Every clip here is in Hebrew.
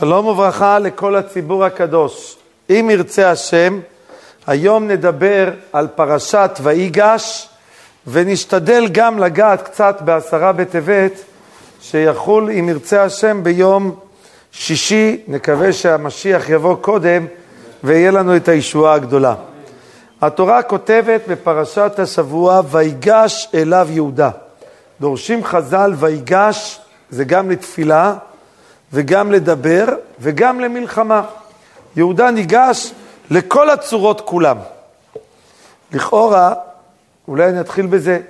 שלום וברכה לכל הציבור הקדוש. אם ירצה השם, היום נדבר על פרשת ויגש, ונשתדל גם לגעת קצת בעשרה בטבת, שיחול, אם ירצה השם, ביום שישי. נקווה שהמשיח יבוא קודם, ויהיה לנו את הישועה הגדולה. התורה כותבת בפרשת השבוע, ויגש אליו יהודה. דורשים חז"ל, ויגש, זה גם לתפילה, וגם לדבר, וגם למלחמה. יהודה ניגש לכל הצורות כולם. לכאורה, אולי אני אתחיל בזה,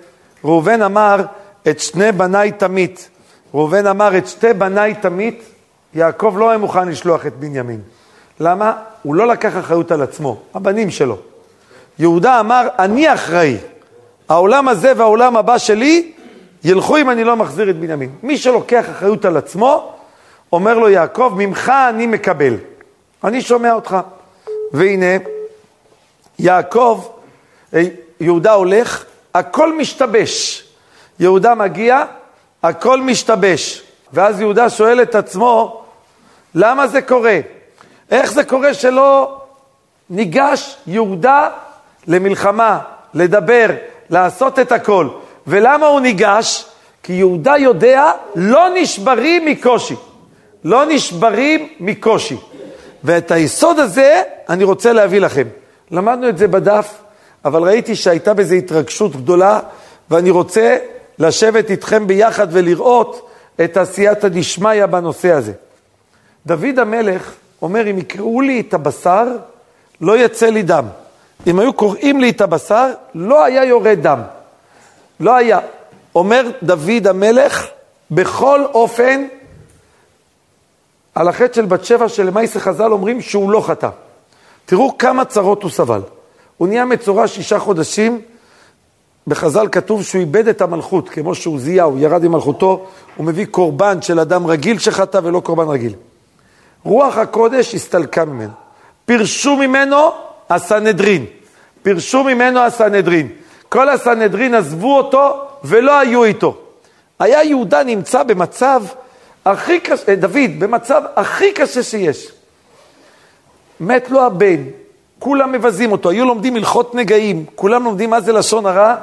ראובן אמר, את שני בניי תמית. ראובן אמר, את שתי בניי תמית, יעקב לא היה מוכן לשלוח את בנימין. למה? הוא לא לקח אחריות על עצמו, הבנים שלו. יהודה אמר, אני אחראי. העולם הזה והעולם הבא שלי ילכו אם אני לא מחזיר את בנימין. מי שלוקח אחריות על עצמו, אומר לו יעקב, ממך אני מקבל. אני שומע אותך. והנה, יעקב, אה, יהודה הולך, הכל משתבש. יהודה מגיע, הכל משתבש. ואז יהודה שואל את עצמו, למה זה קורה? איך זה קורה שלא ניגש יהודה למלחמה, לדבר, לעשות את הכל? ולמה הוא ניגש? כי יהודה יודע, לא נשברים מקושי. לא נשברים מקושי. ואת היסוד הזה אני רוצה להביא לכם. למדנו את זה בדף, אבל ראיתי שהייתה בזה התרגשות גדולה, ואני רוצה לשבת איתכם ביחד ולראות את עשייתא דשמיא בנושא הזה. דוד המלך אומר, אם יקראו לי את הבשר, לא יצא לי דם. אם היו קוראים לי את הבשר, לא היה יורד דם. לא היה. אומר דוד המלך, בכל אופן, על החטא של בת שבע שלמעשה חז"ל אומרים שהוא לא חטא. תראו כמה צרות הוא סבל. הוא נהיה מצורע שישה חודשים, בחז"ל כתוב שהוא איבד את המלכות, כמו שהוא זיהה, הוא ירד עם מלכותו, הוא מביא קורבן של אדם רגיל שחטא ולא קורבן רגיל. רוח הקודש הסתלקה ממנו. פירשו ממנו הסנהדרין. פירשו ממנו הסנהדרין. כל הסנהדרין עזבו אותו ולא היו איתו. היה יהודה נמצא במצב הכי קשה, אה, דוד, במצב הכי קשה שיש. מת לו הבן, כולם מבזים אותו, היו לומדים הלכות נגעים, כולם לומדים מה זה לשון הרע,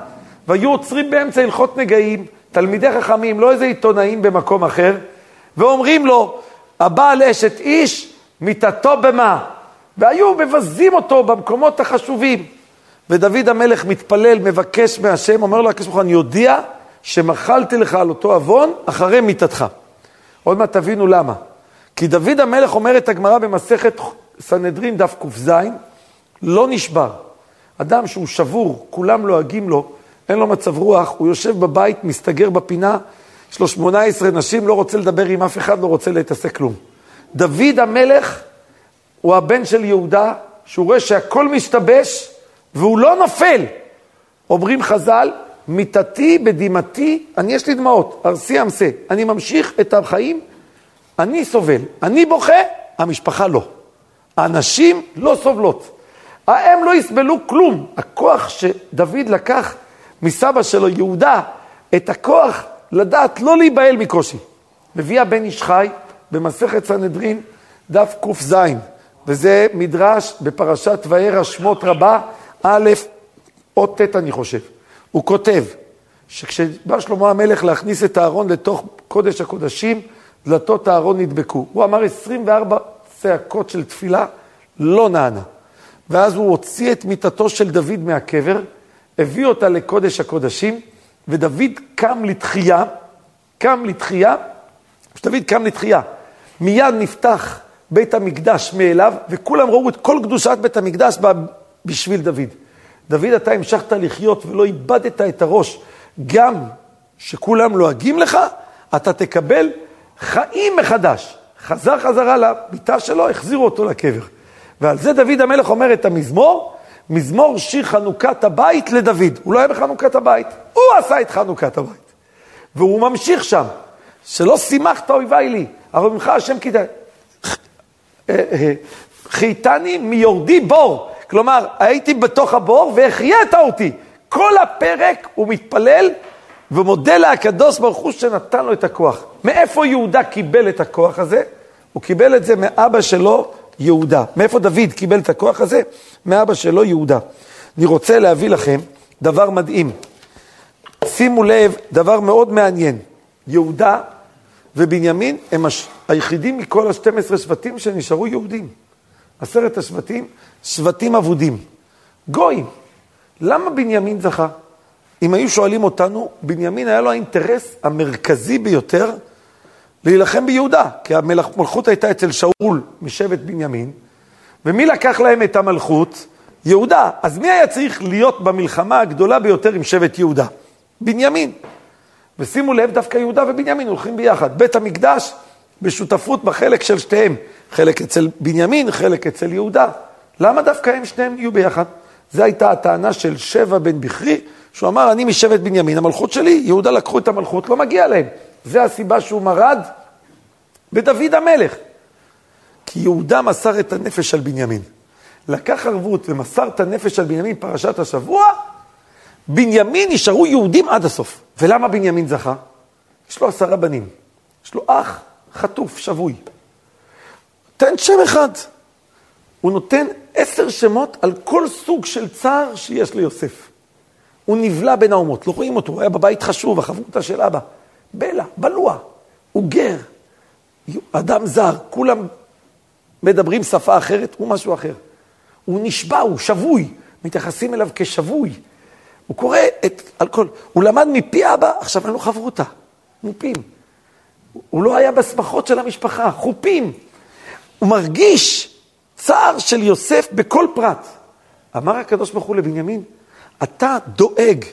והיו עוצרים באמצע הלכות נגעים, תלמידי חכמים, לא איזה עיתונאים במקום אחר, ואומרים לו, הבעל אשת איש, מיתתו במה? והיו מבזים אותו במקומות החשובים. ודוד המלך מתפלל, מבקש מהשם, אומר לו הקדוש ברוך הוא, אני יודיע שמחלתי לך על אותו עוון אחרי מיתתך. עוד מעט תבינו למה. כי דוד המלך אומר את הגמרא במסכת סנהדרין דף ק"ז, לא נשבר. אדם שהוא שבור, כולם לועגים לו, אין לו מצב רוח, הוא יושב בבית, מסתגר בפינה, יש לו 18 נשים, לא רוצה לדבר עם אף אחד, לא רוצה להתעסק כלום. דוד המלך הוא הבן של יהודה, שהוא רואה שהכל משתבש והוא לא נופל. אומרים חז"ל, מיתתי בדמעתי, אני יש לי דמעות, ארסי אמסה. אני ממשיך את החיים, אני סובל. אני בוכה, המשפחה לא. הנשים לא סובלות. האם לא יסבלו כלום. הכוח שדוד לקח מסבא שלו, יהודה, את הכוח לדעת לא להיבהל מקושי. מביא הבן איש חי במסכת סנהדרין, דף ק"ז, וזה מדרש בפרשת וירא שמות רבה, א', או ט' אני חושב. הוא כותב שכשבא שלמה המלך להכניס את הארון לתוך קודש הקודשים, דלתות הארון נדבקו. הוא אמר 24 צעקות של תפילה, לא נענה. ואז הוא הוציא את מיטתו של דוד מהקבר, הביא אותה לקודש הקודשים, ודוד קם לתחייה, קם לתחייה, כשדוד קם לתחייה, מיד נפתח בית המקדש מאליו, וכולם ראו את כל קדושת בית המקדש בשביל דוד. דוד, אתה המשכת לחיות ולא איבדת את הראש. גם שכולם לועגים לך, אתה תקבל חיים מחדש. חזר חזרה למיטה שלו, החזירו אותו לקבר. ועל זה דוד המלך אומר את המזמור, מזמור שיר חנוכת הבית לדוד. הוא לא היה בחנוכת הבית, הוא עשה את חנוכת הבית. והוא ממשיך שם, שלא שימחת אויביי לי, אבל ממך השם כדאי. אה, אה, חייתני מיורדי בור. כלומר, הייתי בתוך הבור והחיית אותי. כל הפרק הוא מתפלל ומודה לקדוש ברוך הוא שנתן לו את הכוח. מאיפה יהודה קיבל את הכוח הזה? הוא קיבל את זה מאבא שלו, יהודה. מאיפה דוד קיבל את הכוח הזה? מאבא שלו, יהודה. אני רוצה להביא לכם דבר מדהים. שימו לב, דבר מאוד מעניין. יהודה ובנימין הם. היחידים מכל ה-12 שבטים שנשארו יהודים. עשרת השבטים, שבטים אבודים. גויים. למה בנימין זכה? אם היו שואלים אותנו, בנימין היה לו האינטרס המרכזי ביותר להילחם ביהודה, כי המלכות הייתה אצל שאול משבט בנימין, ומי לקח להם את המלכות? יהודה. אז מי היה צריך להיות במלחמה הגדולה ביותר עם שבט יהודה? בנימין. ושימו לב, דווקא יהודה ובנימין הולכים ביחד. בית המקדש בשותפות בחלק של שתיהם. חלק אצל בנימין, חלק אצל יהודה. למה דווקא הם שניהם יהיו ביחד? זו הייתה הטענה של שבע בן בכרי, שהוא אמר, אני משבט בנימין, המלכות שלי, יהודה לקחו את המלכות, לא מגיע להם. זה הסיבה שהוא מרד בדוד המלך. כי יהודה מסר את הנפש על בנימין. לקח ערבות ומסר את הנפש על בנימין, פרשת השבוע, בנימין נשארו יהודים עד הסוף. ולמה בנימין זכה? יש לו עשרה בנים. יש לו אח חטוף, שבוי. תן שם אחד. הוא נותן עשר שמות על כל סוג של צער שיש ליוסף. הוא נבלע בין האומות, לא רואים אותו, הוא היה בבית חשוב, החברותה של אבא. בלע, בלוע, הוא גר, אדם זר, כולם מדברים שפה אחרת, הוא משהו אחר. הוא נשבע, הוא שבוי, מתייחסים אליו כשבוי. הוא קורא את, על כל, הוא למד מפי אבא, עכשיו אין לו חברותה, מופים. הוא לא היה בשמחות של המשפחה, חופים. הוא מרגיש צער של יוסף בכל פרט. אמר הקדוש ברוך הוא לבנימין, אתה דואג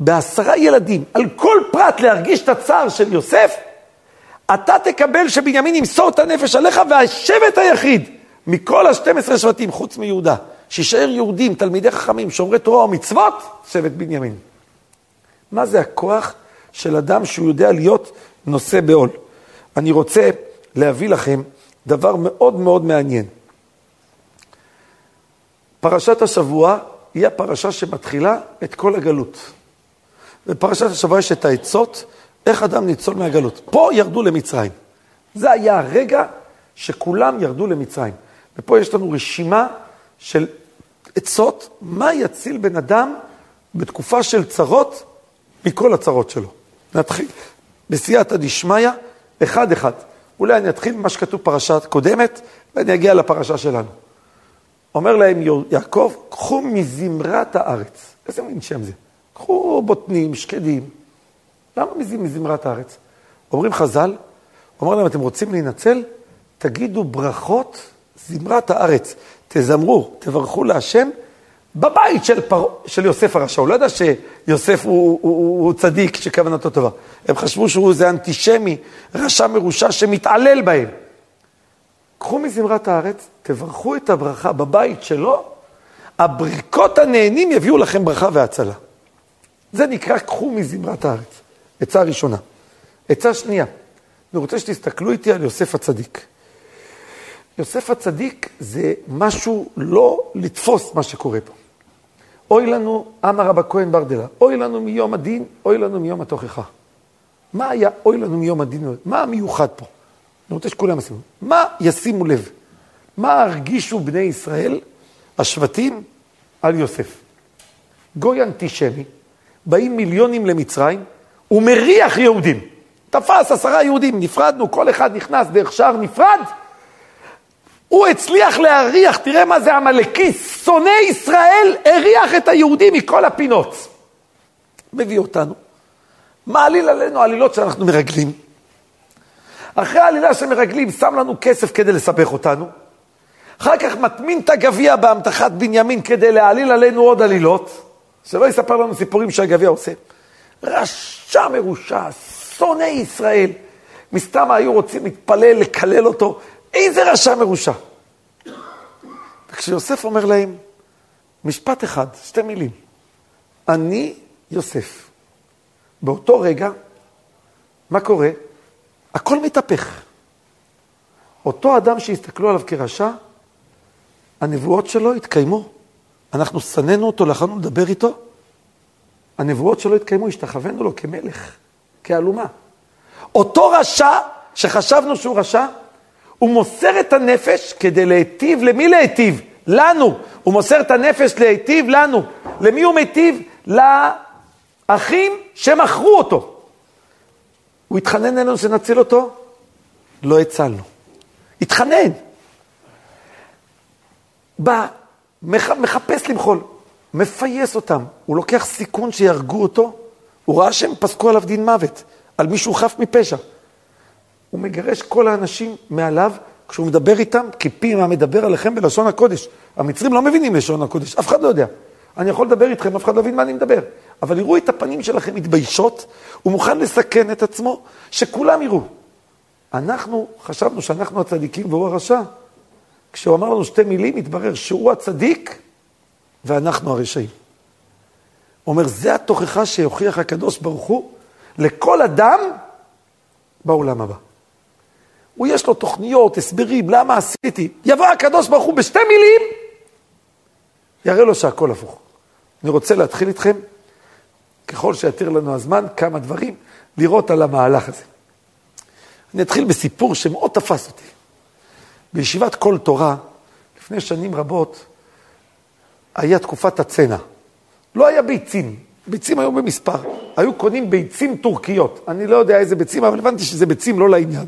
בעשרה ילדים על כל פרט להרגיש את הצער של יוסף, אתה תקבל שבנימין ימסור את הנפש עליך, והשבט היחיד מכל ה-12 שבטים, חוץ מיהודה, שישאר יהודים, תלמידי חכמים, שומרי תורה ומצוות, שבט בנימין. מה זה הכוח של אדם שהוא יודע להיות נושא בעול? אני רוצה להביא לכם דבר מאוד מאוד מעניין. פרשת השבוע היא הפרשה שמתחילה את כל הגלות. בפרשת השבוע יש את העצות, איך אדם ניצול מהגלות. פה ירדו למצרים. זה היה הרגע שכולם ירדו למצרים. ופה יש לנו רשימה של עצות, מה יציל בן אדם בתקופה של צרות מכל הצרות שלו. נתחיל בסייעתא דשמיא, אחד-אחד. אולי אני אתחיל ממה שכתוב פרשה קודמת, ואני אגיע לפרשה שלנו. אומר להם יעקב, קחו מזמרת הארץ. איזה מין שם זה? קחו בוטנים, שקדים. למה מזמרת הארץ? אומרים חז"ל, אומר להם, אתם רוצים להינצל? תגידו ברכות זמרת הארץ. תזמרו, תברכו להשם בבית של, פר... של יוסף הרשע. הוא לא ידע שיוסף הוא, הוא, הוא צדיק, שכוונתו טובה. הם חשבו שהוא איזה אנטישמי, רשע מרושע שמתעלל בהם. קחו מזמרת הארץ, תברכו את הברכה בבית שלו, הברכות הנהנים יביאו לכם ברכה והצלה. זה נקרא קחו מזמרת הארץ. עצה ראשונה. עצה שנייה, אני רוצה שתסתכלו איתי על יוסף הצדיק. יוסף הצדיק זה משהו לא לתפוס מה שקורה פה. אוי לנו, אמר רבא כהן ברדלה, אוי לנו מיום הדין, אוי לנו מיום התוכחה. מה היה אוי לנו מיום הדין? מה המיוחד פה? אני רוצה שכולם ישימו. מה ישימו לב? מה הרגישו בני ישראל, השבטים, על יוסף? גוי אנטישמי, באים מיליונים למצרים, הוא מריח יהודים. תפס עשרה יהודים, נפרדנו, כל אחד נכנס דרך שער נפרד. הוא הצליח להריח, תראה מה זה עמלקי, שונא ישראל, הריח את היהודים מכל הפינות. מביא אותנו, מעליל עלינו עלילות שאנחנו מרגלים. אחרי העלילה שמרגלים, שם לנו כסף כדי לסבך אותנו. אחר כך מטמין את הגביע באמתחת בנימין כדי להעליל עלינו עוד עלילות, שלא יספר לנו סיפורים שהגביע עושה. רשע מרושע, שונא ישראל. מסתם היו רוצים להתפלל, לקלל אותו. איזה רשע מרושע. וכשיוסף אומר להם, משפט אחד, שתי מילים, אני יוסף. באותו רגע, מה קורה? הכל מתהפך. אותו אדם שהסתכלו עליו כרשע, הנבואות שלו התקיימו. אנחנו שנאנו אותו, לכנו לדבר איתו. הנבואות שלו התקיימו, השתחווינו לו כמלך, כאלומה. אותו רשע, שחשבנו שהוא רשע, הוא מוסר את הנפש כדי להיטיב, למי להיטיב? לנו. הוא מוסר את הנפש להיטיב לנו. למי הוא מיטיב? לאחים שמכרו אותו. הוא התחנן אלינו שנציל אותו? לא הצלנו. התחנן. בא, מח, מחפש למחול, מפייס אותם. הוא לוקח סיכון שיהרגו אותו. הוא ראה שהם פסקו עליו דין מוות, על מישהו חף מפשע. הוא מגרש כל האנשים מעליו, כשהוא מדבר איתם, כי פי מה מדבר עליכם בלשון הקודש. המצרים לא מבינים לשון הקודש, אף אחד לא יודע. אני יכול לדבר איתכם, אף אחד לא מבין מה אני מדבר. אבל יראו את הפנים שלכם מתביישות, הוא מוכן לסכן את עצמו, שכולם יראו. אנחנו חשבנו שאנחנו הצדיקים והוא הרשע. כשהוא אמר לנו שתי מילים, התברר שהוא הצדיק ואנחנו הרשעים. הוא אומר, זה התוכחה שיוכיח הקדוש ברוך הוא לכל אדם בעולם הבא. הוא יש לו תוכניות, הסברים, למה עשיתי. יבוא הקדוש ברוך הוא בשתי מילים, יראה לו שהכל הפוך. אני רוצה להתחיל איתכם, ככל שיתיר לנו הזמן, כמה דברים, לראות על המהלך הזה. אני אתחיל בסיפור שמאוד תפס אותי. בישיבת כל תורה, לפני שנים רבות, היה תקופת הצנע. לא היה ביצים, ביצים היו במספר. היו קונים ביצים טורקיות. אני לא יודע איזה ביצים, אבל הבנתי שזה ביצים לא לעניין.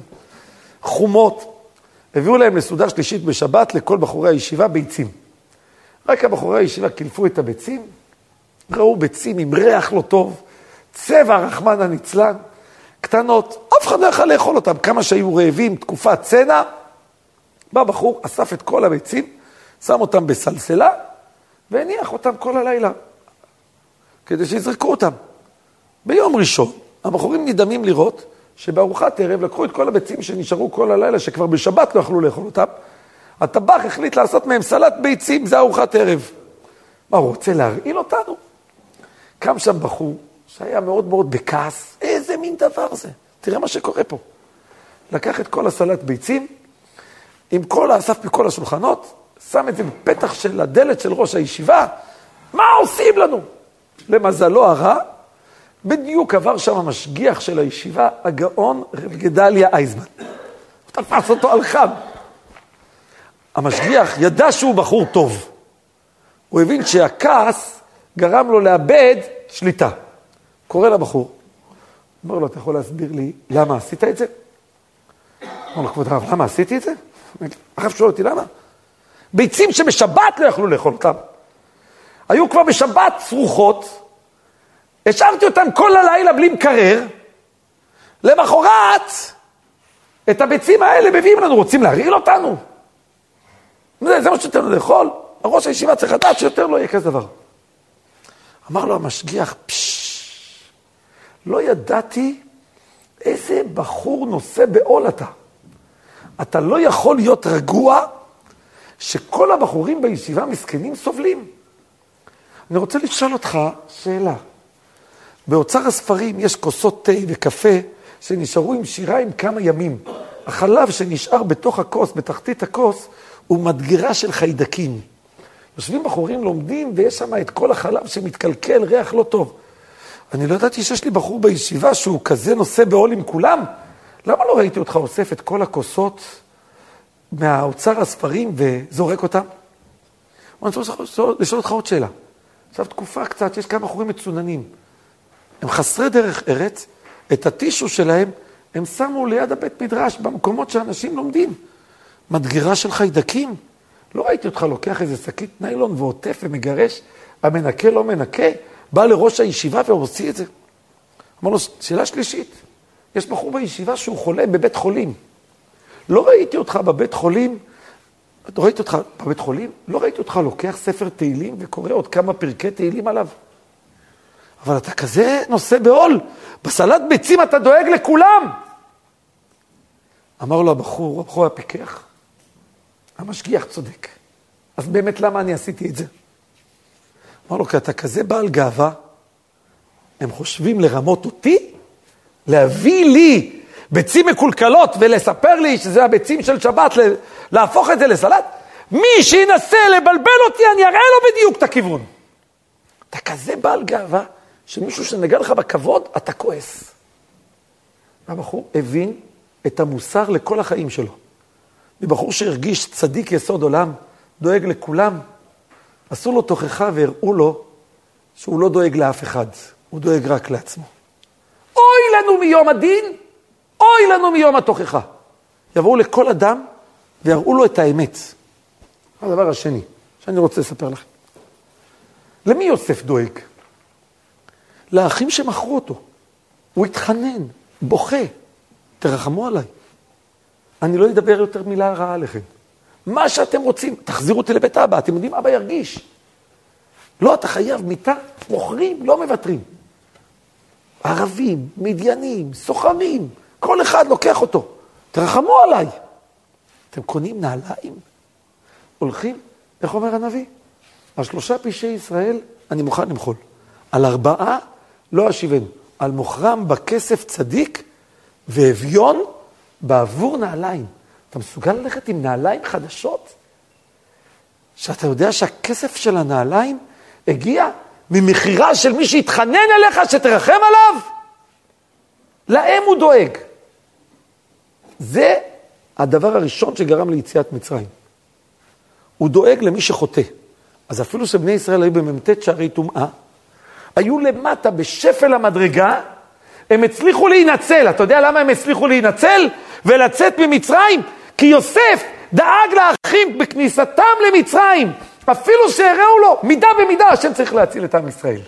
חומות. הביאו להם לסעודה שלישית בשבת לכל בחורי הישיבה ביצים. רק הבחורי הישיבה קילפו את הביצים, ראו ביצים עם ריח לא טוב, צבע רחמן הנצלן, קטנות, אף אחד לא יכל לאכול אותם. כמה שהיו רעבים, תקופת צנע, בא בחור, אסף את כל הביצים, שם אותם בסלסלה, והניח אותם כל הלילה, כדי שיזרקו אותם. ביום ראשון, הבחורים נדהמים לראות שבארוחת ערב לקחו את כל הביצים שנשארו כל הלילה, שכבר בשבת לא יכלו לאכול אותם. הטבח החליט לעשות מהם סלט ביצים, זה ארוחת ערב. מה, הוא רוצה להרעיל אותנו? קם שם בחור שהיה מאוד מאוד בכעס, איזה מין דבר זה? תראה מה שקורה פה. לקח את כל הסלט ביצים, עם כל, האסף מכל השולחנות, שם את זה בפתח של הדלת של ראש הישיבה, מה עושים לנו? למזלו הרע, בדיוק עבר שם המשגיח של הישיבה, הגאון רב גדליה אייזמן. הוא תפס אותו על חם. המשגיח ידע שהוא בחור טוב. הוא הבין שהכעס גרם לו לאבד שליטה. קורא לבחור, אומר לו, אתה יכול להסביר לי למה עשית את זה? אומר לו, כבוד הרב, למה עשיתי את זה? הרב שואל אותי למה? ביצים שבשבת לא יכלו לאכול אותם. היו כבר בשבת צרוחות, השארתי אותם כל הלילה בלי מקרר, למחרת, את הביצים האלה מביאים לנו, רוצים להרעיל אותנו? זה, זה מה שתיתן לנו לאכול? הראש הישיבה צריך לדעת שיותר לא יהיה כזה דבר. אמר לו המשגיח, פששש, לא ידעתי איזה בחור נושא בעול אתה. אתה לא יכול להיות רגוע שכל הבחורים בישיבה מסכנים סובלים. אני רוצה לשאול אותך שאלה. באוצר הספרים יש כוסות תה וקפה שנשארו עם שיריים כמה ימים. החלב שנשאר בתוך הכוס, בתחתית הכוס, הוא מדגרה של חיידקים. יושבים בחורים, לומדים, ויש שם את כל החלב שמתקלקל, ריח לא טוב. אני לא ידעתי שיש לי בחור בישיבה שהוא כזה נושא בעול עם כולם. למה לא ראיתי אותך אוסף את כל הכוסות מהאוצר הספרים וזורק אותם? אני רוצה לשאול אותך עוד שאלה. עכשיו תקופה קצת, יש כמה בחורים מצוננים. הם חסרי דרך ארץ, את הטישו שלהם הם שמו ליד הבית מדרש, במקומות שאנשים לומדים. מדגרה של חיידקים. לא ראיתי אותך לוקח איזה שקית ניילון ועוטף ומגרש, המנקה לא מנקה, בא לראש הישיבה והוציא את זה. אמר לו, שאלה שלישית, יש בחור בישיבה שהוא חולה בבית חולים. לא ראיתי אותך בבית חולים, לא ראיתי אותך בבית חולים, לא ראיתי אותך לוקח ספר תהילים וקורא עוד כמה פרקי תהילים עליו. אבל אתה כזה נושא בעול, בסלט ביצים אתה דואג לכולם. אמר לו הבחור, הבחור הפיקח, המשגיח צודק. אז באמת למה אני עשיתי את זה? אמר לו, כי אתה כזה בעל גאווה, הם חושבים לרמות אותי, להביא לי ביצים מקולקלות ולספר לי שזה הביצים של שבת, להפוך את זה לסלט? מי שינסה לבלבל אותי, אני אראה לו בדיוק את הכיוון. אתה כזה בעל גאווה, שמישהו שנגע לך בכבוד, אתה כועס. והבחור הבין את המוסר לכל החיים שלו. מבחור שהרגיש צדיק יסוד עולם, דואג לכולם, עשו לו תוכחה והראו לו שהוא לא דואג לאף אחד, הוא דואג רק לעצמו. אוי לנו מיום הדין, אוי לנו מיום התוכחה. יבואו לכל אדם ויראו לו את האמת. הדבר השני שאני רוצה לספר לכם. למי יוסף דואג? לאחים שמכרו אותו. הוא התחנן, בוכה, תרחמו עליי. אני לא אדבר יותר מילה רעה עליכם. מה שאתם רוצים, תחזירו אותי לבית אבא, אתם יודעים, אבא ירגיש. לא, אתה חייב מיטה, מוכרים, לא מוותרים. ערבים, מדיינים, סוחרים, כל אחד לוקח אותו. תרחמו עליי. אתם קונים נעליים? הולכים, איך אומר הנביא? על שלושה פשעי ישראל אני מוכן למחול. על ארבעה לא אשיבנו. על מוכרם בכסף צדיק ואביון בעבור נעליים. אתה מסוגל ללכת עם נעליים חדשות? שאתה יודע שהכסף של הנעליים הגיע ממכירה של מי שהתחנן אליך שתרחם עליו? להם הוא דואג. זה הדבר הראשון שגרם ליציאת מצרים. הוא דואג למי שחוטא. אז אפילו שבני ישראל היו במ"ט שערי טומאה, היו למטה בשפל המדרגה, הם הצליחו להינצל. אתה יודע למה הם הצליחו להינצל ולצאת ממצרים? כי יוסף דאג לאחים בכניסתם למצרים, אפילו שהראו לו, מידה במידה, השם צריך להציל את עם ישראל.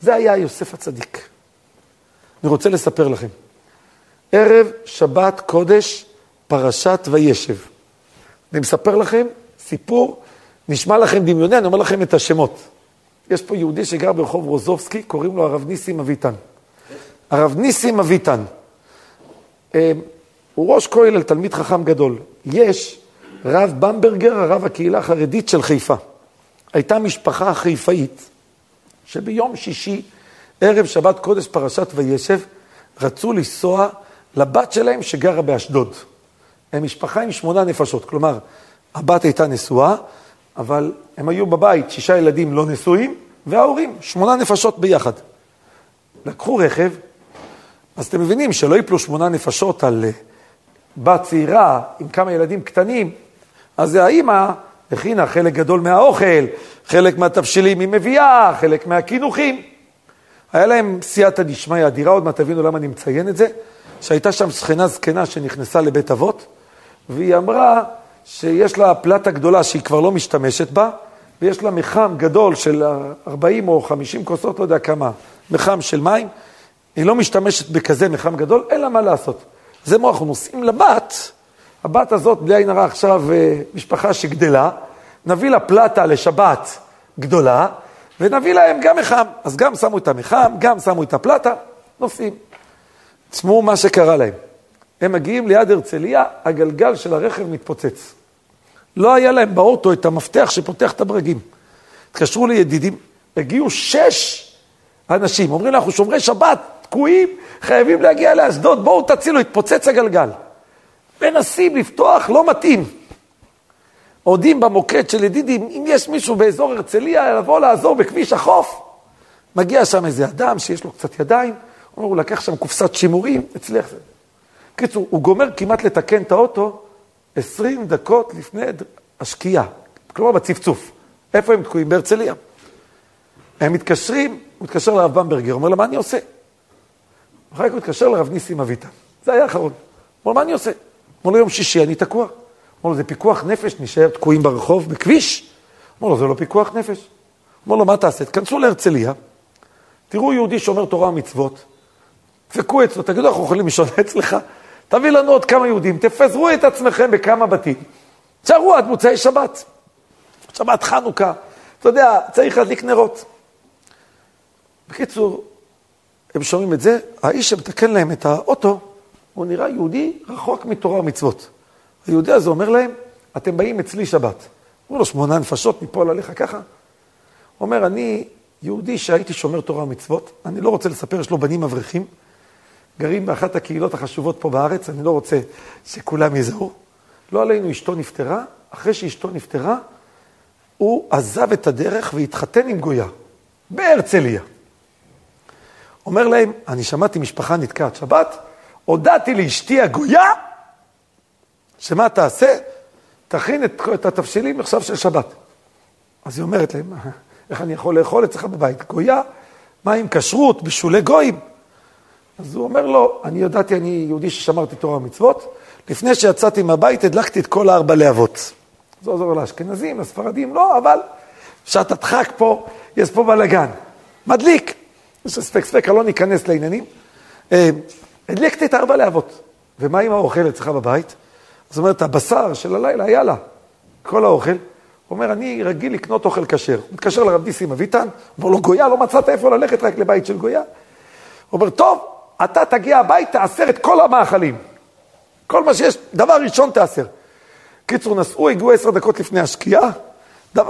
זה היה יוסף הצדיק. אני רוצה לספר לכם. ערב שבת קודש, פרשת וישב. אני מספר לכם סיפור, נשמע לכם דמיוני, אני אומר לכם את השמות. יש פה יהודי שגר ברחוב רוזובסקי, קוראים לו הרב ניסים אביטן. הרב ניסים אביטן. אה, הוא ראש כולל, תלמיד חכם גדול. יש רב במברגר, הרב הקהילה החרדית של חיפה. הייתה משפחה חיפאית, שביום שישי, ערב שבת קודש פרשת וישב, רצו לנסוע לבת שלהם שגרה באשדוד. הם משפחה עם שמונה נפשות, כלומר, הבת הייתה נשואה, אבל הם היו בבית, שישה ילדים לא נשואים, וההורים, שמונה נפשות ביחד. לקחו רכב, אז אתם מבינים שלא יפלו שמונה נפשות על אה, בת צעירה עם כמה ילדים קטנים, אז האימא הכינה חלק גדול מהאוכל, חלק מהתבשילים היא מביאה, חלק מהקינוחים. היה להם סייעתא דשמיא אדירה, עוד מעט תבינו למה אני מציין את זה, שהייתה שם שכנה זקנה שנכנסה לבית אבות, והיא אמרה שיש לה פלטה גדולה שהיא כבר לא משתמשת בה, ויש לה מחם גדול של 40 או 50 כוסות, לא יודע כמה, מחם של מים, היא לא משתמשת בכזה מחם גדול, אין לה מה לעשות. זה אנחנו נוסעים לבת, הבת הזאת, בלי עין הרע עכשיו, אה, משפחה שגדלה, נביא לה פלטה לשבת גדולה, ונביא להם גם מחם. אז גם שמו את המחם, גם שמו את הפלטה, נוסעים. תשמעו מה שקרה להם. הם מגיעים ליד הרצליה, הגלגל של הרכב מתפוצץ. לא היה להם באוטו את המפתח שפותח את הברגים. התקשרו לידידים, הגיעו שש אנשים, אומרים אנחנו שומרי שבת, תקועים, חייבים להגיע לאשדוד, בואו תצילו, התפוצץ הגלגל. מנסים לפתוח, לא מתאים. עודים במוקד של ידידים, אם יש מישהו באזור הרצליה, לבוא לעזור בכביש החוף. מגיע שם איזה אדם שיש לו קצת ידיים, אומר, הוא לקח שם קופסת שימורים, הצליח זה. בקיצור, הוא גומר כמעט לתקן את האוטו 20 דקות לפני השקיעה, כלומר בצפצוף. איפה הם תקועים? בהרצליה. הם מתקשרים, הוא מתקשר לרב במברגר, אומר לו, מה אני עושה? אחר כך הוא התקשר לרב ניסים אביטן, זה היה האחרון. הוא אומר, מה אני עושה? אומר לו, יום שישי אני תקוע. אומר לו, זה פיקוח נפש, נשאר תקועים ברחוב, בכביש? אומר לו, זה לא פיקוח נפש. אומר לו, מה תעשה? תכנסו להרצליה, תראו יהודי שומר תורה ומצוות, דפקו אצלו, תגידו, אנחנו יכולים לישון אצלך? תביא לנו עוד כמה יהודים, תפזרו את עצמכם בכמה בתים, תשארו עד מוצאי שבת. שבת חנוכה, אתה יודע, צריך להדליק נרות. בקיצור, הם שומעים את זה, האיש שמתקן להם את האוטו, הוא נראה יהודי רחוק מתורה ומצוות. היהודי הזה אומר להם, אתם באים אצלי שבת. אמרו לו, שמונה נפשות מפה עליך ככה? הוא אומר, אני יהודי שהייתי שומר תורה ומצוות, אני לא רוצה לספר, יש לו בנים אברכים, גרים באחת הקהילות החשובות פה בארץ, אני לא רוצה שכולם יזהו. לא עלינו, אשתו נפטרה, אחרי שאשתו נפטרה, הוא עזב את הדרך והתחתן עם גויה, בהרצליה. אומר להם, אני שמעתי משפחה נתקעת שבת, הודעתי לאשתי הגויה שמה תעשה? תכין את, את התבשילים עכשיו של שבת. אז היא אומרת להם, איך אני יכול לאכול אצלך בבית? גויה? מה עם כשרות, בשולי גויים? אז הוא אומר לו, אני ידעתי, אני יהודי ששמרתי תורה ומצוות, לפני שיצאתי מהבית הדלקתי את כל הארבע להבות. זה עוזר לאשכנזים, לספרדים, לא, אבל שעת הדחק פה, יש פה בלאגן. מדליק. יש ספק ספק, לא ניכנס לעניינים. אה, הדלקתי את הארבע להבות. ומה עם האוכל אצלך בבית? זאת אומרת, הבשר של הלילה היה לה, כל האוכל. הוא אומר, אני רגיל לקנות אוכל כשר. הוא מתקשר לרב ניסים אביטן, אומר לו, גויה, לא מצאת איפה ללכת רק לבית של גויה? הוא אומר, טוב, אתה תגיע הביתה, תאסר את כל המאכלים. כל מה שיש, דבר ראשון תאסר. קיצור, נסעו, הגיעו עשר דקות לפני השקיעה,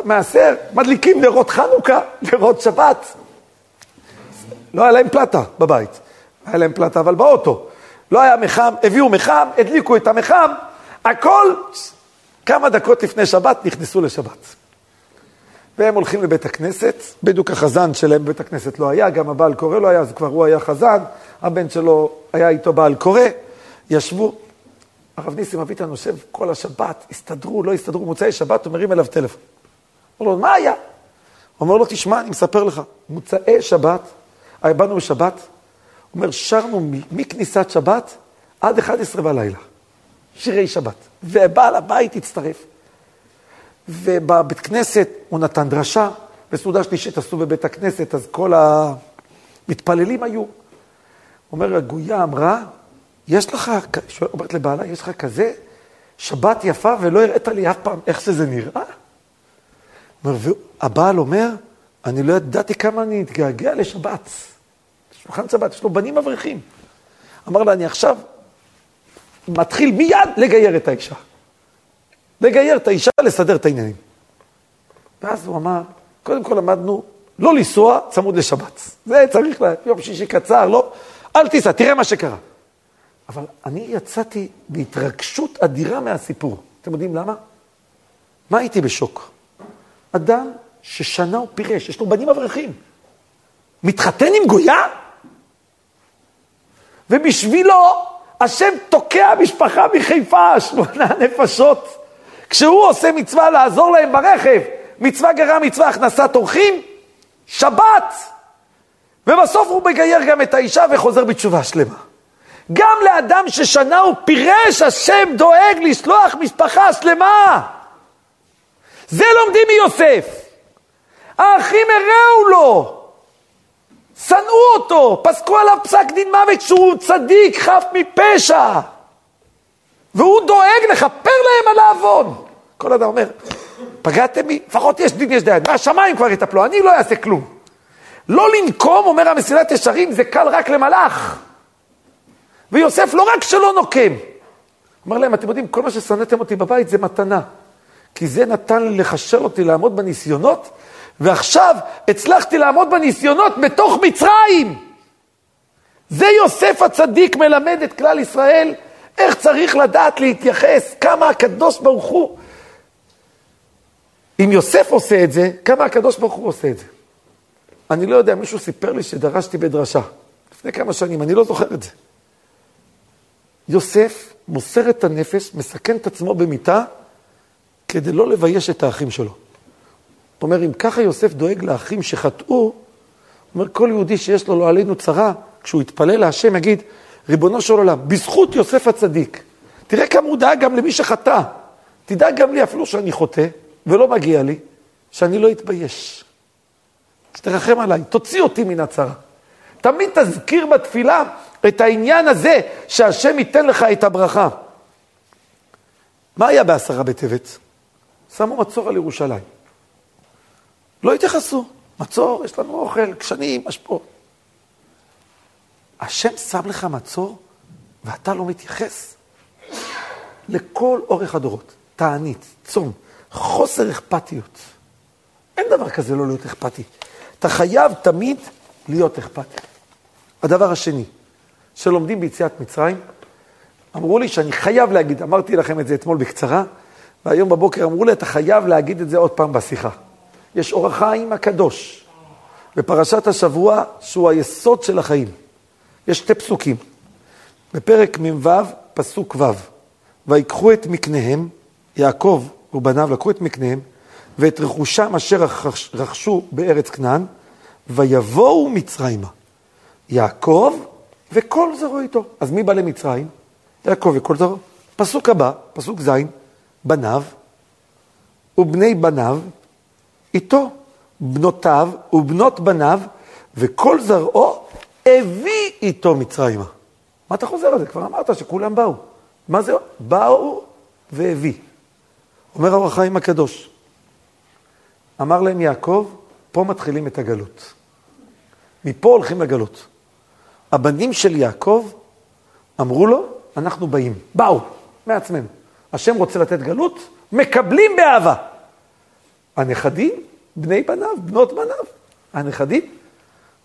מעשר, מדליקים נרות חנוכה, נרות שבת. לא היה להם פלטה בבית, היה להם פלטה אבל באוטו. לא היה מחם, הביאו מחם, הדליקו את המחם, הכל, כמה דקות לפני שבת נכנסו לשבת. והם הולכים לבית הכנסת, בדיוק החזן שלהם בבית הכנסת לא היה, גם הבעל קורא לא היה, אז כבר הוא היה חזן, הבן שלו היה איתו בעל קורא, ישבו, הרב ניסים אביטן יושב כל השבת, הסתדרו, לא הסתדרו, מוצאי שבת, הוא מרים אליו טלפון. אומר לו, מה היה? הוא אומר לו, תשמע, אני מספר לך, מוצאי שבת, באנו בשבת, הוא אומר, שרנו מכניסת שבת עד 11 בלילה, שירי שבת, ובעל הבית הצטרף. ובבית כנסת הוא נתן דרשה, בסעודה שלישית עשו בבית הכנסת, אז כל המתפללים היו. אומר, הגויה אמרה, יש לך, אומרת לבעלה, יש לך כזה שבת יפה ולא הראית לי אף פעם איך שזה נראה? הבעל אומר, אני לא ידעתי כמה אני אתגעגע לשבת. שולחן שבת, יש לו בנים אברכים. אמר לה, אני עכשיו מתחיל מיד לגייר את האישה. לגייר את האישה, לסדר את העניינים. ואז הוא אמר, קודם כל למדנו לא לנסוע צמוד לשבת. זה צריך, לה, יום שישי קצר, לא, אל תיסע, תראה מה שקרה. אבל אני יצאתי בהתרגשות אדירה מהסיפור. אתם יודעים למה? מה הייתי בשוק? אדם ששנה הוא פירש, יש לו בנים אברכים. מתחתן עם גויה? ובשבילו השם תוקע משפחה מחיפה, שמונה נפשות. כשהוא עושה מצווה לעזור להם ברכב, מצווה גרה מצווה הכנסת אורחים, שבת. ובסוף הוא מגייר גם את האישה וחוזר בתשובה שלמה. גם לאדם ששנה הוא פירש, השם דואג לשלוח משפחה שלמה. זה לומדים מיוסף. האחים הראו לו, שנאו אותו, פסקו עליו פסק דין מוות שהוא צדיק, חף מפשע. והוא דואג לכפר להם על העוון. כל אדם אומר, פגעתם בי? לפחות יש דין, יש דיין. מהשמיים כבר יטפלו, אני לא אעשה כלום. לא לנקום, אומר המסילת ישרים, זה קל רק למלאך. ויוסף לא רק שלא נוקם, אומר להם, אתם יודעים, כל מה ששנאתם אותי בבית זה מתנה. כי זה נתן לחשל אותי לעמוד בניסיונות, ועכשיו הצלחתי לעמוד בניסיונות בתוך מצרים. זה יוסף הצדיק מלמד את כלל ישראל איך צריך לדעת להתייחס, כמה הקדוש ברוך הוא. אם יוסף עושה את זה, כמה הקדוש ברוך הוא עושה את זה. אני לא יודע, מישהו סיפר לי שדרשתי בדרשה, לפני כמה שנים, אני לא זוכר את זה. יוסף מוסר את הנפש, מסכן את עצמו במיטה, כדי לא לבייש את האחים שלו. זאת אומרת, אם ככה יוסף דואג לאחים שחטאו, אומר, כל יהודי שיש לו, לא עלינו צרה, כשהוא יתפלל להשם, יגיד, ריבונו של עולם, בזכות יוסף הצדיק, תראה כמה הוא דאג גם למי שחטא. תדאג גם לי אפילו שאני חוטא, ולא מגיע לי, שאני לא אתבייש. תרחם עליי, תוציא אותי מן הצרה. תמיד תזכיר בתפילה את העניין הזה, שהשם ייתן לך את הברכה. מה היה בעשרה בטבת? שמו מצור על ירושלים. לא התייחסו. מצור, יש לנו אוכל, גשנים, אשפות. השם שם לך מצור ואתה לא מתייחס. לכל אורך הדורות, תענית, צום, חוסר אכפתיות. אין דבר כזה לא להיות אכפתי. אתה חייב תמיד להיות אכפתי. הדבר השני, שלומדים ביציאת מצרים, אמרו לי שאני חייב להגיד, אמרתי לכם את זה אתמול בקצרה, והיום בבוקר אמרו לי, אתה חייב להגיד את זה עוד פעם בשיחה. יש אור החיים הקדוש, בפרשת השבוע, שהוא היסוד של החיים. יש שתי פסוקים. בפרק מ"ו, פסוק ו', ויקחו את מקניהם, יעקב ובניו לקחו את מקניהם, ואת רכושם אשר רכשו בארץ כנען, ויבואו מצרימה. יעקב וכל זרעו איתו. אז מי בא למצרים? יעקב וכל זרעו. פסוק הבא, פסוק ז', בניו ובני בניו איתו, בנותיו ובנות בניו, וכל זרעו הביא איתו מצרימה. מה אתה חוזר על זה? כבר אמרת שכולם באו. מה זה? באו והביא. אומר האור החיים הקדוש, אמר להם יעקב, פה מתחילים את הגלות. מפה הולכים לגלות. הבנים של יעקב אמרו לו, אנחנו באים. באו, מעצמנו. השם רוצה לתת גלות, מקבלים באהבה. הנכדים, בני בניו, בנות בניו. הנכדים,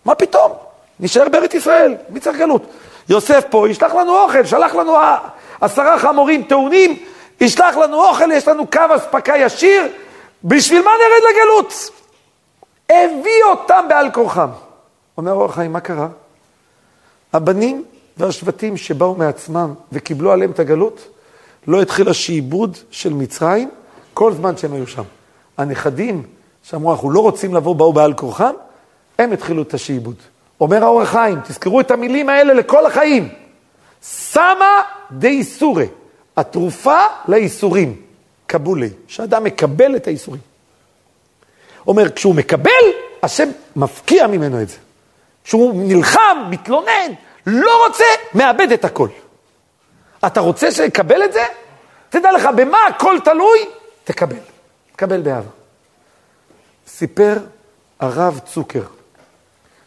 מה פתאום? נשאר בארץ ישראל, מי צריך גלות? יוסף פה, ישלח לנו אוכל, שלח לנו עשרה חמורים טעונים, ישלח לנו אוכל, יש לנו קו אספקה ישיר, בשביל מה נרד לגלות? הביא אותם בעל כורחם. אומר אור החיים, מה קרה? הבנים והשבטים שבאו מעצמם וקיבלו עליהם את הגלות, לא התחיל השעבוד של מצרים כל זמן שהם היו שם. הנכדים שאמרו, אנחנו לא רוצים לבוא, באו בעל כורחם, הם התחילו את השעבוד. אומר האור החיים, תזכרו את המילים האלה לכל החיים. סמה דאיסורי, התרופה לאיסורים, קבולי, שאדם מקבל את האיסורים. אומר, כשהוא מקבל, השם מפקיע ממנו את זה. כשהוא נלחם, מתלונן, לא רוצה, מאבד את הכל. אתה רוצה שיקבל את זה? תדע לך, במה הכל תלוי? תקבל. תקבל באהבה. סיפר הרב צוקר,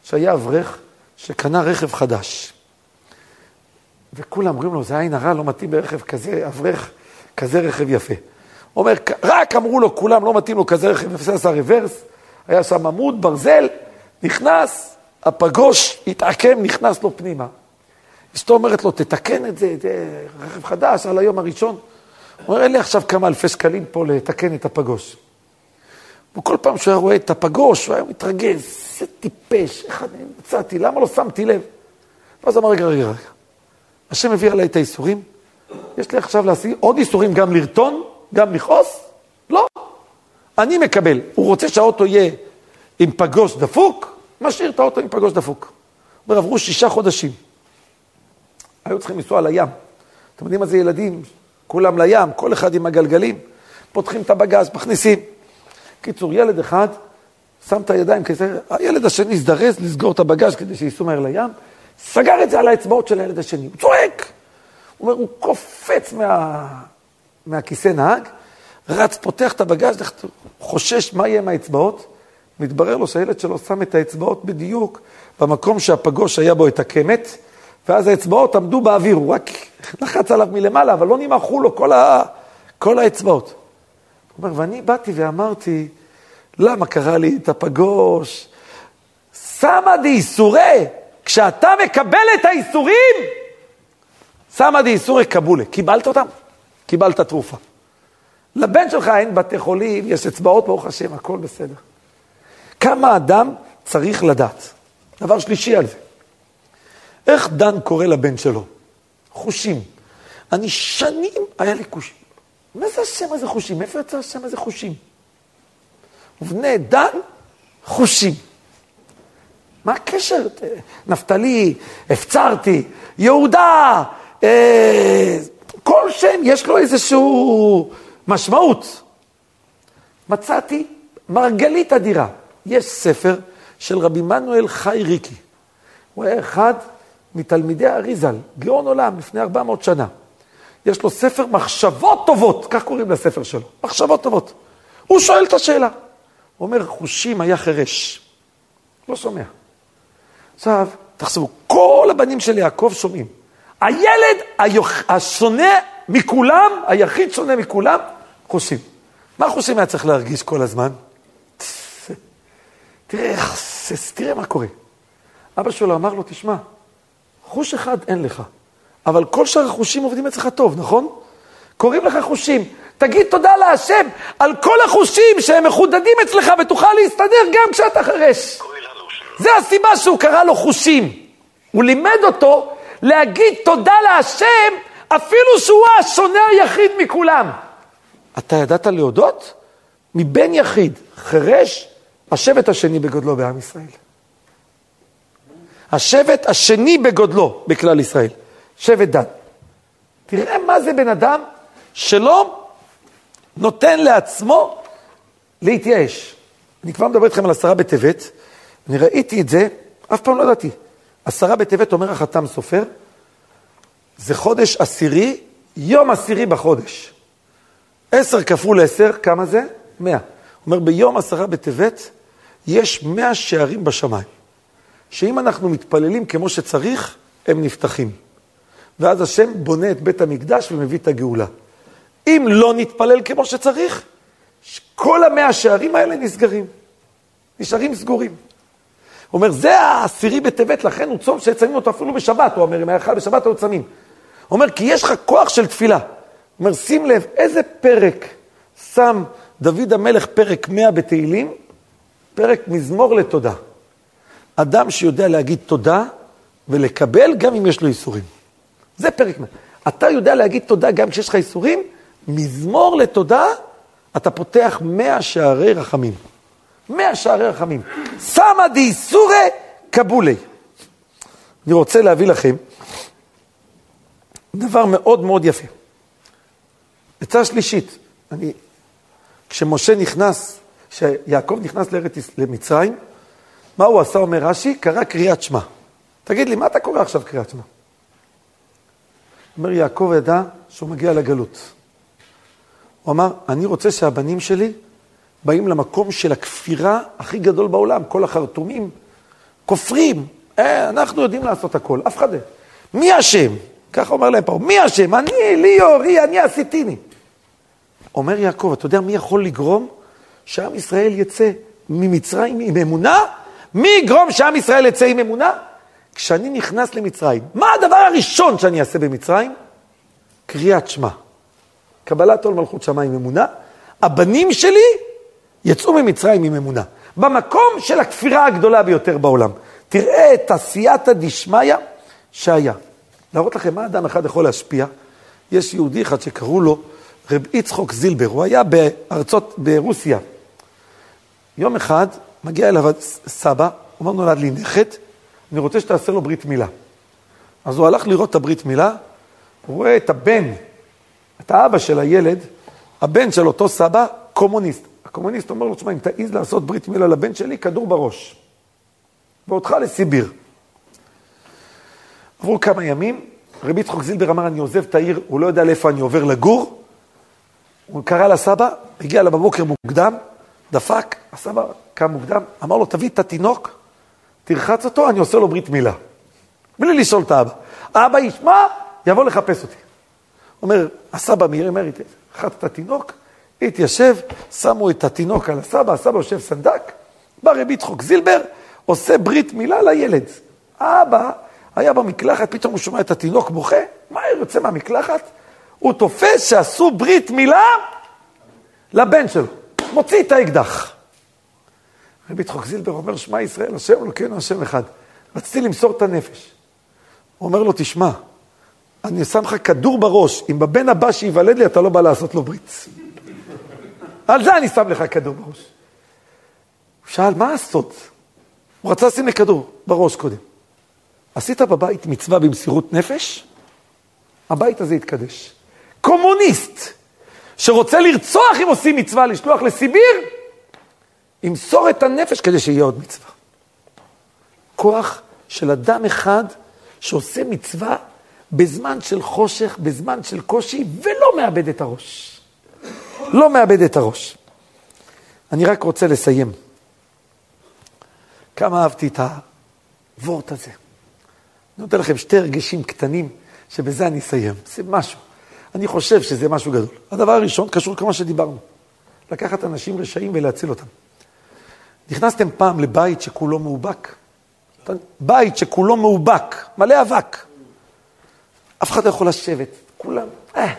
שהיה אברך שקנה רכב חדש. וכולם אומרים לו, זה עין הרע, לא מתאים ברכב כזה, אברך, כזה רכב יפה. אומר, רק אמרו לו, כולם לא מתאים לו כזה רכב יפה, עשה רוורס, היה שם עמוד, ברזל, נכנס, הפגוש התעקם, נכנס לו פנימה. אשתו אומרת לו, תתקן את זה, זה רכב חדש על היום הראשון. הוא אומר, אין לי עכשיו כמה אלפי שקלים פה לתקן את הפגוש. וכל פעם שהוא היה רואה את הפגוש, הוא היה מתרגז, זה טיפש, איך אני מצאתי, למה לא שמתי לב? ואז אמר, רגע, רגע, רגע, השם הביא עליי את האיסורים, יש לי עכשיו להשיג עוד איסורים, גם לרטון, גם לכעוס? לא. אני מקבל. הוא רוצה שהאוטו יהיה עם פגוש דפוק, משאיר את האוטו עם פגוש דפוק. אומר, עברו שישה חודשים. היו צריכים לנסוע לים. אתם יודעים מה זה ילדים? כולם לים, כל אחד עם הגלגלים, פותחים את הבגז, מכניסים. קיצור, ילד אחד שם את הידיים כזה, הילד השני הזדרז לסגור את הבגז כדי שייסעו מהר לים, סגר את זה על האצבעות של הילד השני, הוא צועק. הוא אומר, הוא קופץ מה... מהכיסא נהג, רץ, פותח את הבגז, חושש מה יהיה עם האצבעות. מתברר לו שהילד שלו שם את האצבעות בדיוק במקום שהפגוש היה בו את הקמת, ואז האצבעות עמדו באוויר, הוא רק לחץ עליו מלמעלה, אבל לא נמעכו לו כל, ה... כל האצבעות. הוא אומר, ואני באתי ואמרתי, למה קרה לי את הפגוש? סמא דאיסורי, כשאתה מקבל את האיסורים, סמא דאיסורי קבולה. קיבלת אותם? קיבלת תרופה. לבן שלך אין בתי חולים, יש אצבעות, ברוך השם, הכל בסדר. כמה אדם צריך לדעת? דבר שלישי על זה. איך דן קורא לבן שלו? חושים. אני שנים, היה לי חושים. מה זה השם הזה חושים? איפה יצא השם הזה חושים? ובני דן, חושים. מה הקשר? נפתלי, הפצרתי, יהודה, אה, כל שם יש לו איזושהי משמעות. מצאתי מרגלית אדירה. יש ספר של רבי מנואל חי ריקי. הוא היה אחד מתלמידי האריזל, גאון עולם, לפני 400 שנה. יש לו ספר מחשבות טובות, כך קוראים לספר שלו, מחשבות טובות. הוא שואל את השאלה. הוא אומר, חושים היה חירש. לא שומע. עכשיו, תחשבו, כל הבנים של יעקב שומעים. הילד השונא מכולם, היחיד שונא מכולם, חושים. מה חושים היה צריך להרגיש כל הזמן? תראה, תראה מה קורה. אבא שלו אמר לו, תשמע, חוש אחד אין לך, אבל כל שאר החושים עובדים אצלך טוב, נכון? קוראים לך חושים. תגיד תודה להשם על כל החושים שהם מחודדים אצלך ותוכל להסתדר גם כשאתה חירש. זה הסיבה שהוא קרא לו חושים. הוא לימד אותו להגיד תודה להשם אפילו שהוא השונה היחיד מכולם. אתה ידעת להודות? מבן יחיד, חירש, השבט השני בגודלו בעם ישראל. השבט השני בגודלו בכלל ישראל, שבט דן. תראה מה זה בן אדם שלא נותן לעצמו להתייאש. אני כבר מדבר איתכם על עשרה בטבת, אני ראיתי את זה, אף פעם לא ידעתי. עשרה בטבת אומר החתם סופר, זה חודש עשירי, יום עשירי בחודש. עשר כפול עשר, כמה זה? מאה. אומר, ביום עשרה בטבת יש מאה שערים בשמיים, שאם אנחנו מתפללים כמו שצריך, הם נפתחים. ואז השם בונה את בית המקדש ומביא את הגאולה. אם לא נתפלל כמו שצריך, כל המאה שערים האלה נסגרים, נשארים סגורים. אומר, זה העשירי בטבת, לכן הוא צום שצמים אותו אפילו בשבת, הוא אומר, אם היה חל בשבת היו צמים. הוא אומר, כי יש לך כוח של תפילה. הוא אומר, שים לב, איזה פרק שם דוד המלך פרק 100 בתהילים? פרק מזמור לתודה. אדם שיודע להגיד תודה ולקבל גם אם יש לו איסורים. זה פרק 100. אתה יודע להגיד תודה גם כשיש לך איסורים? מזמור לתודה, אתה פותח 100 שערי רחמים. 100 שערי רחמים. סמא דאיסורי קבולי. אני רוצה להביא לכם דבר מאוד מאוד יפה. עצה שלישית, אני, כשמשה נכנס, כשיעקב נכנס לארץ, למצרים, מה הוא עשה, אומר רש"י? קרא קריאת שמע. תגיד לי, מה אתה קורא עכשיו קריאת שמע? אומר, יעקב ידע שהוא מגיע לגלות. הוא אמר, אני רוצה שהבנים שלי באים למקום של הכפירה הכי גדול בעולם. כל החרטומים כופרים, אה, אנחנו יודעים לעשות הכל, אף אחד לא. מי אשם? ככה אומר להם פה, מי אשם? אני, ליאור, היא, אני עשיתיני. אומר יעקב, אתה יודע מי יכול לגרום שעם ישראל יצא ממצרים עם אמונה? מי יגרום שעם ישראל יצא עם אמונה? כשאני נכנס למצרים, מה הדבר הראשון שאני אעשה במצרים? קריאת שמע. קבלת עול מלכות שמיים אמונה. הבנים שלי יצאו ממצרים עם אמונה. במקום של הכפירה הגדולה ביותר בעולם. תראה את עשייתא דשמיא שהיה. להראות לכם מה אדם אחד יכול להשפיע. יש יהודי אחד שקראו לו רב יצחוק זילבר, הוא היה בארצות, ברוסיה. יום אחד מגיע אליו סבא, אומר נולד לי נכד, אני רוצה שתעשה לו ברית מילה. אז הוא הלך לראות את הברית מילה, הוא רואה את הבן, את האבא של הילד, הבן של אותו סבא, קומוניסט. הקומוניסט אומר לו, תשמע, אם תעז לעשות ברית מילה לבן שלי, כדור בראש. ואותך לסיביר. עברו כמה ימים, רבי יצחוק זילבר אמר, אני עוזב את העיר, הוא לא יודע לאיפה אני עובר לגור. הוא קרא לסבא, הגיע לה בבוקר מוקדם, דפק, הסבא קם מוקדם, אמר לו, תביא את התינוק, תרחץ אותו, אני עושה לו ברית מילה. בלי לשאול את האבא. האבא ישמע, יבוא לחפש אותי. אומר, הסבא מאיר אמריטס, חץ את התינוק, התיישב, שמו את התינוק על הסבא, הסבא יושב סנדק, בא רבי יצחוק זילבר, עושה ברית מילה לילד. האבא היה במקלחת, פתאום הוא שומע את התינוק בוכה, מה יוצא מהמקלחת? הוא תופס שעשו ברית מילה לבן שלו, מוציא את האקדח. רבי יצחוק זילבר אומר, שמע ישראל, השם אלוקינו, השם אחד. רציתי למסור את הנפש. הוא אומר לו, תשמע, אני שם לך כדור בראש, אם בבן הבא שייוולד לי, אתה לא בא לעשות לו ברית. על זה אני שם לך כדור בראש. הוא שאל, מה הסוד? הוא רצה לשים לי כדור בראש קודם. עשית בבית מצווה במסירות נפש? הבית הזה יתקדש. קומוניסט שרוצה לרצוח אם עושים מצווה, לשלוח לסיביר, ימסור את הנפש כדי שיהיה עוד מצווה. כוח של אדם אחד שעושה מצווה בזמן של חושך, בזמן של קושי, ולא מאבד את הראש. לא מאבד את הראש. אני רק רוצה לסיים. כמה אהבתי את הוורט הזה. אני נותן לכם שתי רגשים קטנים, שבזה אני אסיים. זה משהו. אני חושב שזה משהו גדול. הדבר הראשון קשור כמה שדיברנו. לקחת אנשים רשעים ולהציל אותם. נכנסתם פעם לבית שכולו מאובק? בית שכולו מאובק, מלא אבק. אף אחד לא יכול לשבת, כולם, אה,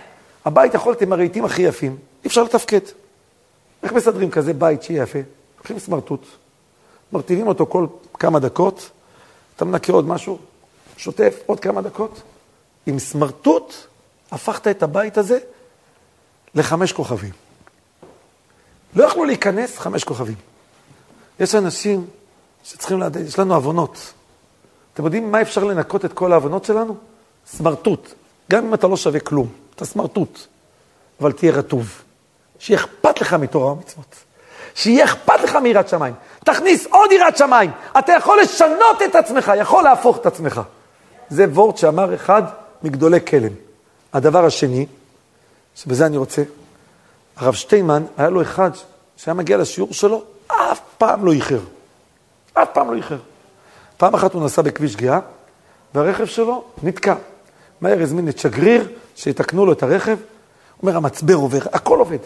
הבית יכול להיות עם הרהיטים הכי יפים, אי אפשר לתפקד. איך מסדרים כזה בית שיהיה יפה? לוקחים סמרטוט, מרטיבים אותו כל כמה דקות, אתה מנקה עוד משהו, שוטף עוד כמה דקות, עם סמרטוט הפכת את הבית הזה לחמש כוכבים. לא יכלו להיכנס חמש כוכבים. יש אנשים שצריכים לדעת, יש לנו עוונות. אתם יודעים מה אפשר לנקות את כל העוונות שלנו? סמרטוט. גם אם אתה לא שווה כלום, אתה סמרטוט. אבל תהיה רטוב. שיהיה אכפת לך מתורה ומצוות. שיהיה אכפת לך מיראת שמיים. תכניס עוד יראת שמיים. אתה יכול לשנות את עצמך, יכול להפוך את עצמך. זה וורט שאמר אחד מגדולי כלם. הדבר השני, שבזה אני רוצה, הרב שטיינמן, היה לו אחד שהיה מגיע לשיעור שלו, אף פעם לא איחר. אף פעם לא איחר. פעם אחת הוא נסע בכביש גאה, והרכב שלו נתקע. מהר הזמין את שגריר, שיתקנו לו את הרכב. הוא אומר, המצבר עובר, הכל עובד.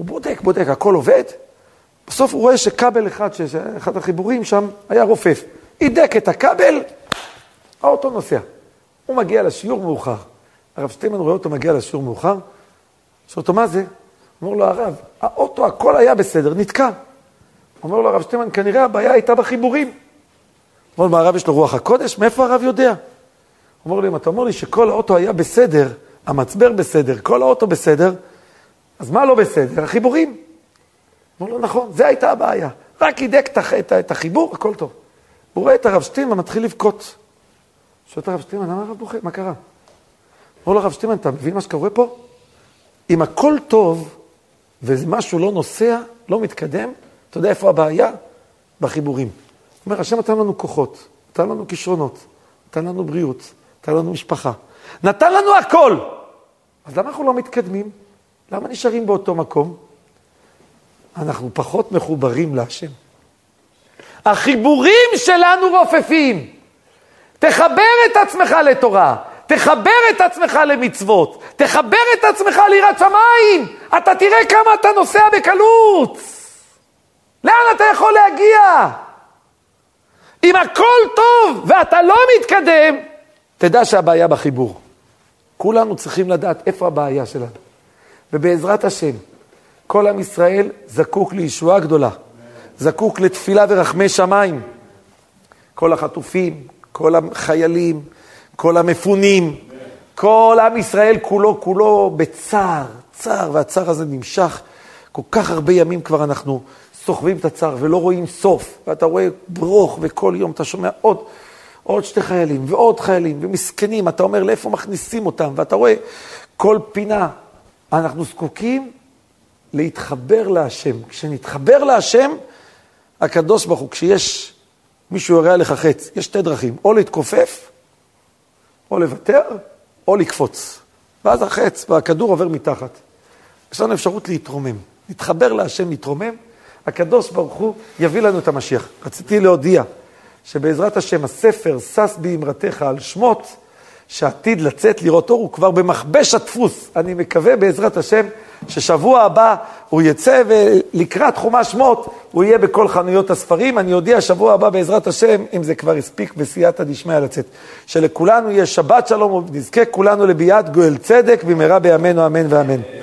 הוא בודק, בודק, הכל עובד. בסוף הוא רואה שכבל אחד, שאחד החיבורים שם, היה רופף. הידק את הכבל, האוטו נוסע. הוא מגיע לשיעור מאוחר. הרב שטיינמן רואה אותו מגיע לשיעור מאוחר, שואל אותו, מה זה? אומר לו הרב, האוטו, הכל היה בסדר, נתקע. אומר לו הרב שטיינמן, כנראה הבעיה הייתה בחיבורים. אומר לו, מה הרב יש לו רוח הקודש? מאיפה הרב יודע? אומר לי, אם אתה אומר לי שכל האוטו היה בסדר, המצבר בסדר, כל האוטו בסדר, אז מה לא בסדר? החיבורים. אומר לו, נכון, זה הייתה הבעיה. רק הידק את החיבור, הכל טוב. הוא רואה את הרב שטיינמן מתחיל לבכות. שואל את הרב שטיינמן, למה הרב בוכה? מה קרה? אומר לו הרב שטיינמן, אתה מבין מה שקורה פה? אם הכל טוב ומשהו לא נוסע, לא מתקדם, אתה יודע איפה הבעיה? בחיבורים. הוא אומר, השם נתן לנו כוחות, נתן לנו כישרונות, נתן לנו בריאות, נתן לנו משפחה. נתן לנו הכל! אז למה אנחנו לא מתקדמים? למה נשארים באותו מקום? אנחנו פחות מחוברים להשם. החיבורים שלנו רופפים. תחבר את עצמך לתורה, תחבר את עצמך למצוות, תחבר את עצמך ליראת שמיים, אתה תראה כמה אתה נוסע בקלות. לאן אתה יכול להגיע? אם הכל טוב ואתה לא מתקדם, תדע שהבעיה בחיבור. כולנו צריכים לדעת איפה הבעיה שלנו. ובעזרת השם, כל עם ישראל זקוק לישועה גדולה, זקוק לתפילה ורחמי שמיים. כל החטופים, כל החיילים, כל המפונים, כל עם ישראל כולו, כולו בצער, צער, והצער הזה נמשך. כל כך הרבה ימים כבר אנחנו סוחבים את הצער ולא רואים סוף, ואתה רואה ברוך וכל יום אתה שומע עוד, עוד שתי חיילים ועוד חיילים ומסכנים, אתה אומר לאיפה מכניסים אותם, ואתה רואה כל פינה. אנחנו זקוקים להתחבר להשם. כשנתחבר להשם, הקדוש ברוך הוא, כשיש מישהו יורה עליך חץ, יש שתי דרכים, או להתכופף, או לוותר, או לקפוץ. ואז החץ והכדור עובר מתחת. יש לנו אפשרות להתרומם, להתחבר להשם, להתרומם. הקדוש ברוך הוא יביא לנו את המשיח. רציתי להודיע שבעזרת השם הספר שש באמרתך על שמות, שעתיד לצאת לראות אור, הוא כבר במכבש הדפוס. אני מקווה בעזרת השם ששבוע הבא הוא יצא ולקראת חומש שמות הוא יהיה בכל חנויות הספרים. אני אודיע שבוע הבא בעזרת השם, אם זה כבר הספיק בסייעתא דשמיא לצאת. שלכולנו יהיה שבת שלום ונזכה כולנו לביאת גואל צדק במהרה בימינו אמן ואמן.